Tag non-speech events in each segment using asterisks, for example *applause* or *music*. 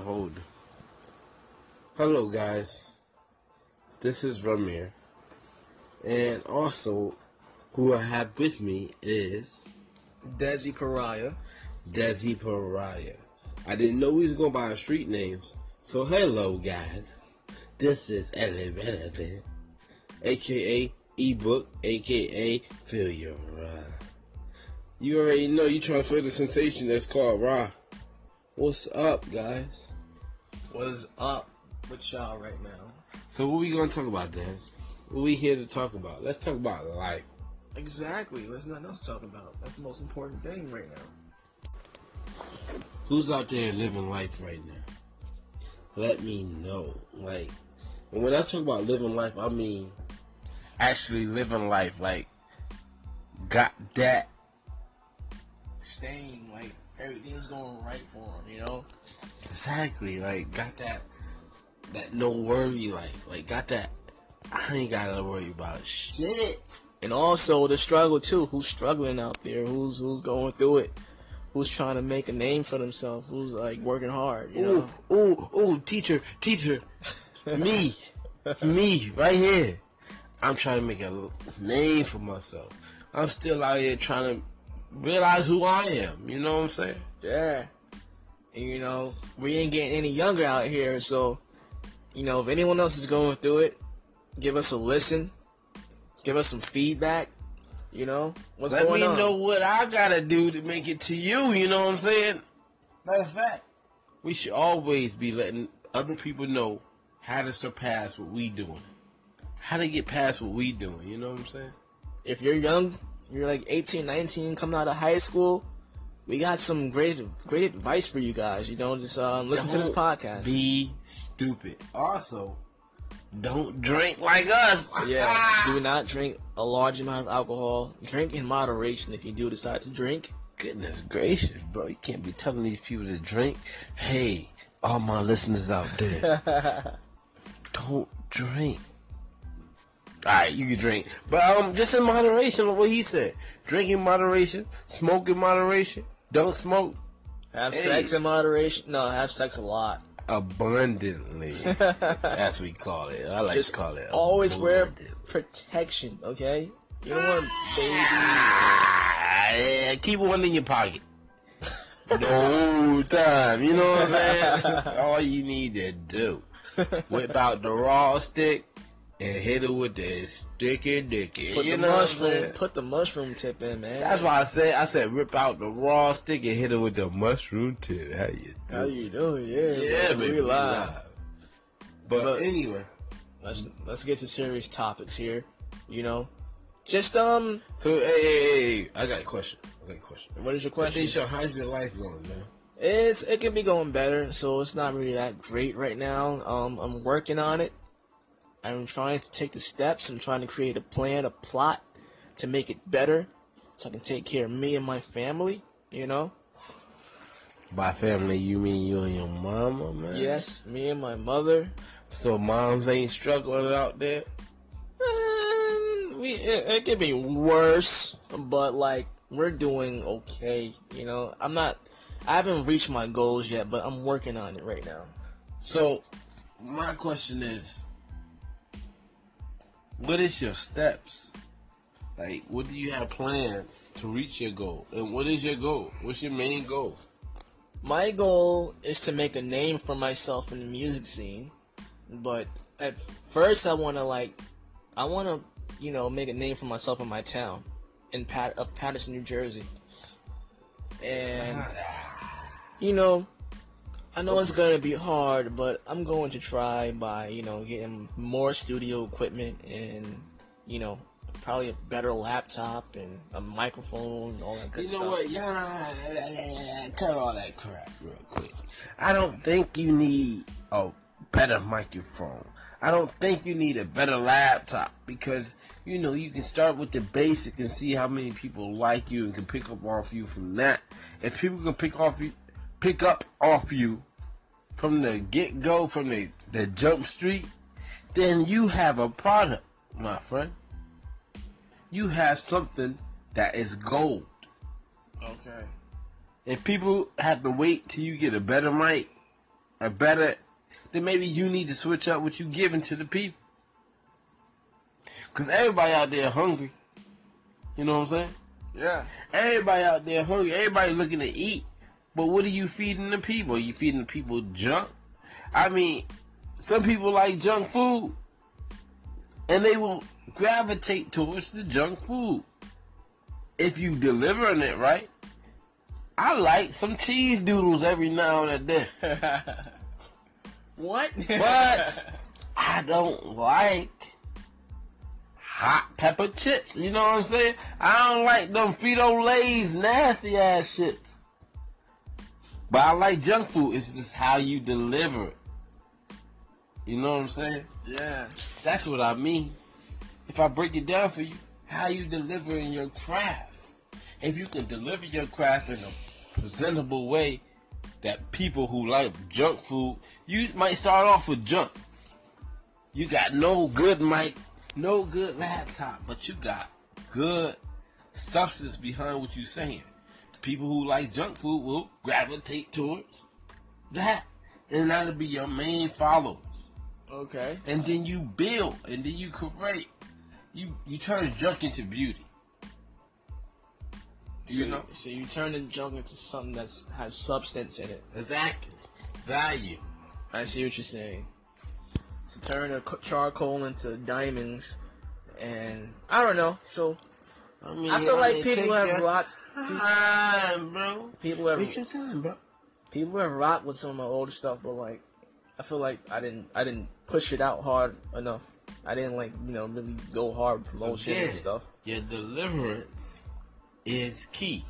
hold. Hello, guys. This is Ramir. And also, who I have with me is Dezzy Pariah. Dezzy Pariah. I didn't know we was going by our street names. So, hello, guys. This is Eleven, aka ebook, aka Feel Your Raw. You already know you trying to feel the sensation that's called Raw. What's up, guys? What's up with y'all right now? So what we gonna talk about, Des? What we here to talk about? Let's talk about life. Exactly. There's nothing else to talk about. That's the most important thing right now. Who's out there living life right now? Let me know. Like, and when I talk about living life, I mean actually living life. Like, got that. Staying like everything's going right for him, you know? Exactly. Like, got that. That no worry life. Like, got that. I ain't gotta worry about shit. And also the struggle too. Who's struggling out there? Who's who's going through it? Who's trying to make a name for themselves? Who's like working hard? You know? Ooh, ooh, ooh, teacher, teacher. *laughs* me. me, right here. I'm trying to make a name for myself. I'm still out here trying to realize who I am. You know what I'm saying? Yeah. And you know, we ain't getting any younger out here, so you know, if anyone else is going through it, give us a listen. Give us some feedback. You know, what's Let going me on? know what I gotta do to make it to you. You know what I'm saying? Matter of fact, we should always be letting other people know how to surpass what we doing. How to get past what we doing. You know what I'm saying? If you're young, you're like 18, 19, coming out of high school, we got some great great advice for you guys. You know, just um, listen to this podcast. Be stupid. Also, don't drink like us. *laughs* yeah, do not drink a large amount of alcohol. Drink in moderation if you do decide to drink. Goodness gracious, bro. You can't be telling these people to drink. Hey, all my listeners out there, *laughs* don't drink. Alright, you can drink. But um just in moderation, what he said. Drink in moderation, smoke in moderation, don't smoke Have Hey. sex in moderation. No, have sex a lot. abundantly. *laughs* That's what we call it. I like Just to call it. Always wear protection, okay? You don't want babies. Ah, yeah, keep one in your pocket. no time, you know what I'm saying? *laughs* All you need to do. Whip out the raw stick and hit it with the sticky dicky. Put you the know mushroom. Put the mushroom tip in, man. That's why I said I said rip out the raw stick and hit it with the mushroom tip. How you doing? How doing? you doing? Yeah, Yeah, baby. we we live. live. But, But- anyway, Let's let's get to serious topics here. You know, just um, so hey, hey, hey, hey, I got a question. I got a question. what is your Question. question? how's your life going, man? It's it can be going better, so it's not really that great right now. Um, I'm working on it. I'm trying to take the steps. I'm trying to create a plan, a plot to make it better, so I can take care of me and my family. You know, By family, you mean you and your mama, man? yes, me and my mother. So moms ain't struggling out there. Um, we it, it could be worse, but like we're doing okay. You know, I'm not. I haven't reached my goals yet, but I'm working on it right now. So my question is, what is your steps? Like, what do you have planned to reach your goal? And what is your goal? What's your main goal? My goal is to make a name for myself in the music scene, but at first I want to like, I want to, you know, make a name for myself in my town, in Pat of Paterson, New Jersey, and ah. you know, I know it's gonna be hard, but I'm going to try by you know getting more studio equipment and you know probably a better laptop and a microphone, and all that good stuff. You stuff. know what? Yeah, cut all that crap real quick. I don't think you need a better microphone. I don't think you need a better laptop because you know you can start with the basic and see how many people like you and can pick up off you from that. If people can pick off you, pick up off you from the get go, from the the jump street, then you have a product, my friend. You have something that is gold. Okay. If people have to wait till you get a better mic, a better, then maybe you need to switch up what you giving to the people. Cause everybody out there hungry. You know what I'm saying? Yeah. Everybody out there hungry. Everybody looking to eat. But what are you feeding the people? Are you feeding the people junk? I mean, some people like junk food. And they will gravitate towards the junk food. If you delivering it right. I like some cheese doodles every now and then. *laughs* what? but *laughs* I don't like hot pepper chips. You know what I'm saying? I don't like them Frito Lay's nasty ass shits. But I like junk food. It's just how you deliver it. You know what I'm saying? Yeah. That's what I mean. If I break it down for you, how you delivering your craft. If you can deliver your craft in a presentable way that people who like junk food, you might start off with junk. You got no good mic, no good laptop, but you got good substance behind what you're saying. People who like junk food will gravitate towards that, and that'll be your main followers. Okay. And then you build, and then you create. You you turn junk into beauty. You so, know, so you turn the junk into something that has substance in it. Exactly, value. I see what you're saying. So turn a charcoal into diamonds, and I don't know. So I mean, I feel like people have rocked. Time, bro. People have. Your time, bro. People have rocked with some of my older stuff, but like, I feel like I didn't. I didn't push it out hard enough. I didn't like you know really go hard promotion Again, and stuff. Your deliverance is key.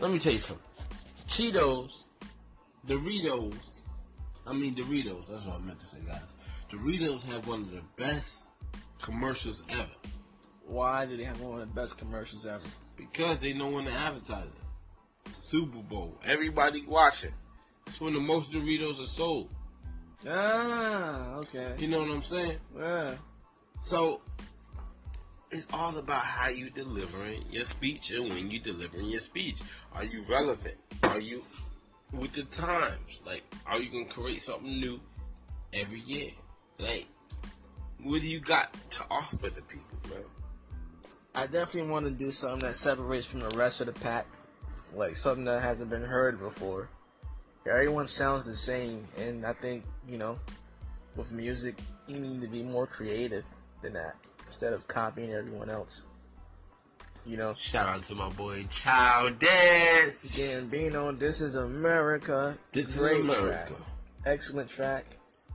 Let me tell you something. Cheetos, Doritos, I mean Doritos, that's what I meant to say, guys. Doritos have one of the best commercials ever. Why do they have one of the best commercials ever? Because they know when to advertise it. Super Bowl. Everybody watching. That's when the most Doritos are sold. Ah, okay. You know what I'm saying? Yeah. So it's all about how you delivering your speech and when you delivering your speech. Are you relevant? Are you with the times? Like, are you gonna create something new every year? Like, what do you got to offer the people, man? I definitely want to do something that separates from the rest of the pack, like something that hasn't been heard before. Everyone sounds the same, and I think you know, with music, you need to be more creative than that instead of copying everyone else. You know. Shout out to my boy Childish. Gambino, this is America. This Great is America. Track. Excellent track.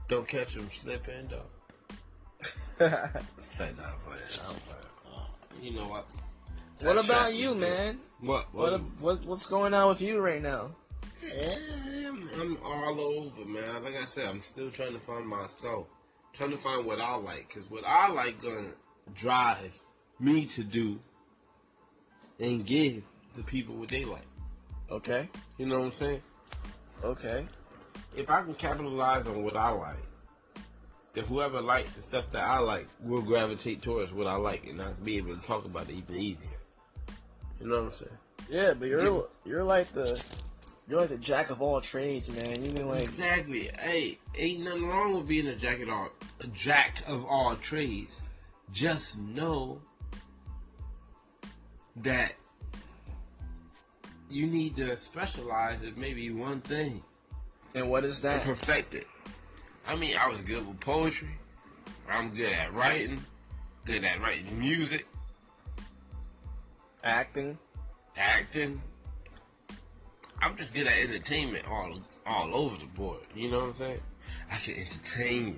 Don't catch him slipping, though. *laughs* Say that, You know what? What about you, man? What? What? What? What's going on with you right now? Yeah, I'm, I'm all over, man. Like I said, I'm still trying to find myself, trying to find what I like, cause what I like gonna drive me to do and give the people what they like. Okay. You know what I'm saying? Okay. If I can capitalize on what I like, then whoever likes the stuff that I like will gravitate towards what I like, and I'll be able to talk about it even easier. You know what I'm saying? Yeah, but you're yeah. you're like the you're like the jack of all trades, man. You mean like exactly? Hey, ain't nothing wrong with being a jack of all a jack of all trades. Just know that you need to specialize in maybe one thing. And what is that? And perfect it. I mean, I was good with poetry. I'm good at writing. Good at writing music. Acting. Acting. I'm just good at entertainment all all over the board. You know what I'm saying? I can entertain you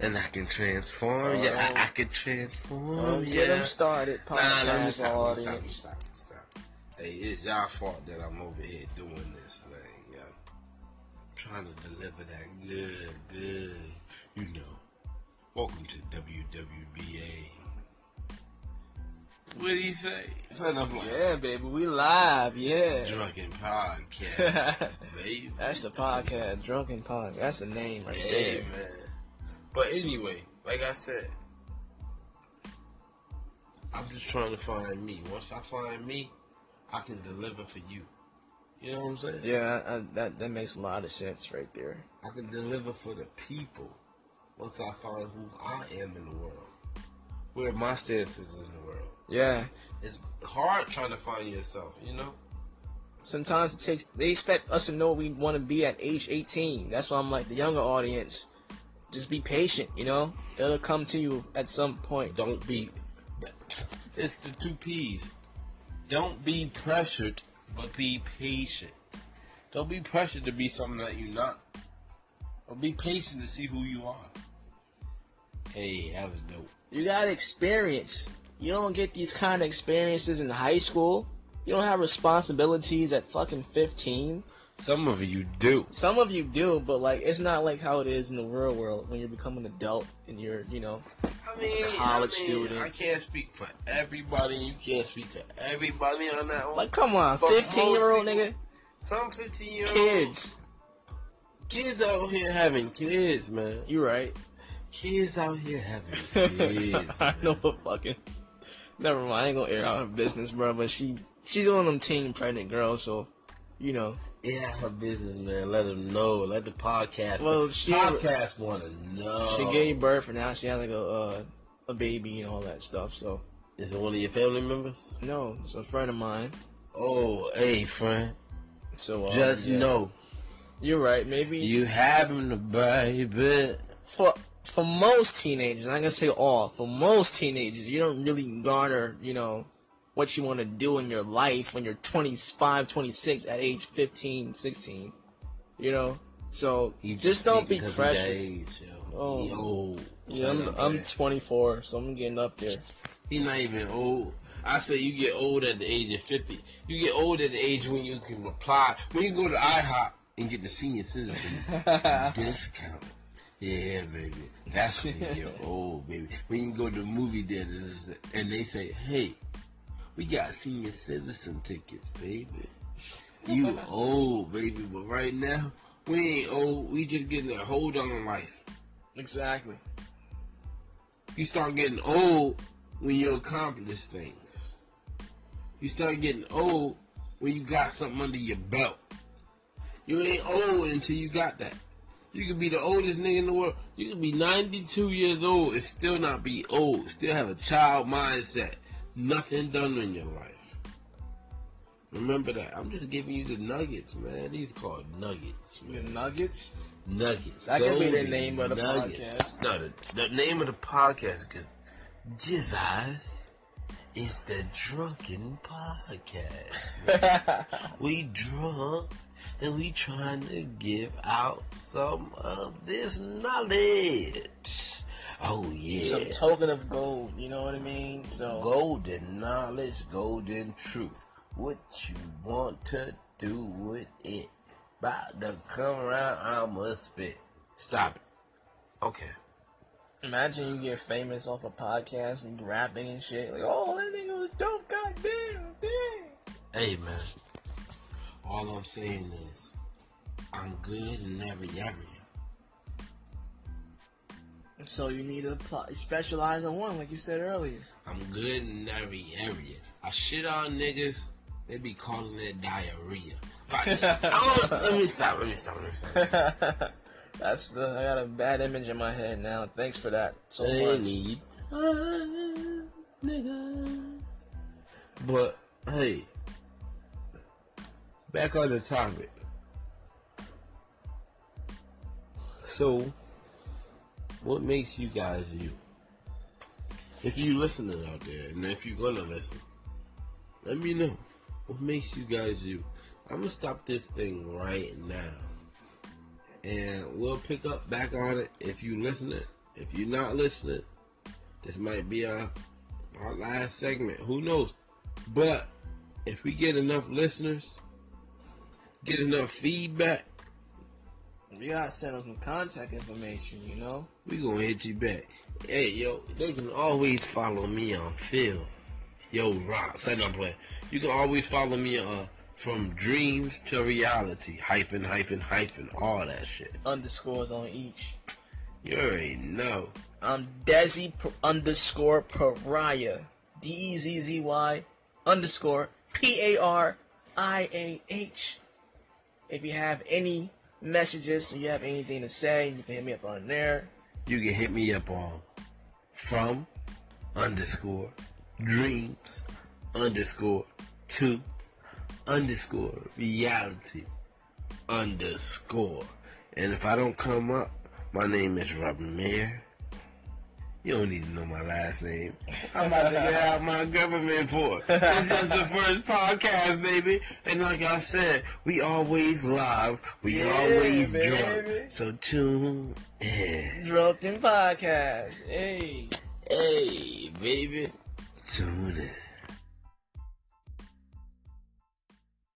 and I can transform. yeah, oh. I, I, can transform. Oh, yeah. Get them started. Nah, let me stop, stop, stop, stop. Hey, it's y'all fault that I'm over here doing this yo. Trying to deliver that good, good, you know. Welcome to WWBA. What did he say? Something like, yeah, baby, we live, yeah. Drunken podcast, *laughs* baby. That's the podcast, Drunken Podcast. That's the name right yeah, there, man. But anyway, like I said, I'm just trying to find me. Once I find me, I can deliver for you. You know what I'm saying? Yeah, I, that that makes a lot of sense right there. I can deliver for the people once I find who I am in the world, where my stance is in the world. Yeah, It's hard trying to find yourself, you know. sometimes it takes. They expect us to know we want to be at age 18. That's why I'm like the younger audience. Just be patient, you know. It'll come to you at some point. Don't be. It's the two P's. Don't be pressured, but be patient. Don't be pressured to be something that you're not. But be patient to see who you are. Hey, that was dope. You got experience. You don't get these kind of experiences in high school. You don't have responsibilities at fucking 15. Some of you do. Some of you do, but like it's not like how it is in the real world when you become an adult and you're, you know, I mean, College I mean, student. I can't speak for everybody. You can't speak for everybody on that one. like come on, But 15 year old people- nigga, Some 15 year old kids. kids out here having kids, man. You right. Kids out here having *laughs* kids. I know a fucking. Never mind. I ain't gonna air out her business, bro. But she she's one of them teen pregnant girls, so you know. Yeah, her business, man. Let them know. Let the podcast. Well, she- podcast want to know. She gave birth, and now she has like a uh, a baby and all that stuff. So Is it one of your family members? no, it's a friend of mine. Oh, hey, friend. So uh, Just yeah. know you're right. Maybe you having the baby. for for most teenagers, I'm gonna say all. For most teenagers, you don't really garner, you know, what you want to do in your life when you're 25, 26 at age 15, 16. You know, so He just don't be pressured. Age, yo. Oh. Old. Yeah, I'm, I'm 24, so I'm getting up there. He's not even old. I say you get old at the age of 50. You get old at the age when you can apply. When you go to IHOP and get the senior citizen *laughs* discount. Yeah, baby. That's when you're *laughs* old, baby. When you go to the movie theaters and they say, hey, we got senior citizen tickets, baby. You *laughs* old, baby. But right now, we ain't old. We just getting a hold on life. Exactly. You start getting old when you accomplish things. You start getting old when you got something under your belt. You ain't old until you got that. You could be the oldest nigga in the world. You could be 92 years old and still not be old. Still have a child mindset. Nothing done in your life. Remember that. I'm just giving you the nuggets, man. These called nuggets, The. Nuggets. Nuggets. That could be the name of the nuggets. podcast. No, the, the name of the podcast because Jesus is the drunken podcast. *laughs* we drunk and we trying to give out some of this knowledge. Oh yeah. Some token of gold, you know what I mean? So golden knowledge, golden truth. What you want to do with it? About to come around, I'ma spit. Stop it. Okay. imagine you get famous off a podcast and rapping and shit. Like, oh, that nigga was dope. Goddamn, damn. Hey man. All I'm saying is, I'm good in every area. So you need to specialize in one, like you said earlier. I'm good in every area. I shit on niggas, they be calling it diarrhea. But, *laughs* don't- oh, let me stop, let me stop, let me stop. *laughs* That's the. I got a bad image in my head now. Thanks for that so much. Any time, nigga. But hey, back on the topic. So, what makes you guys you? If you listening out there, and if you're gonna listen, let me know what makes you guys you. I'm gonna stop this thing right now and we'll pick up back on it if you listening. If you're not listening, this might be our our last segment. Who knows? But if we get enough listeners, get enough feedback, You gotta send them some contact information, you know? we gonna hit you back. Hey yo, they can always follow me on Phil. Yo Rock, say no play. You can always follow me uh from dreams to reality. Hyphen hyphen hyphen all that shit. Underscores on each. You already know. I'm Dezzy p- underscore Pariah. D E Z Z Y underscore P A R I A H. If you have any messages, if you have anything to say, you can hit me up on there. You can hit me up on from underscore dreams underscore two underscore reality underscore. And if I don't come up, my name is Robin Mayer. You don't need to know my last name. I'm about to get out my government for. It's just the first podcast, baby. And like I said, we always live. We yeah, always baby. drunk. So tune in. Drunken podcast. Hey. Hey, baby. Tune in.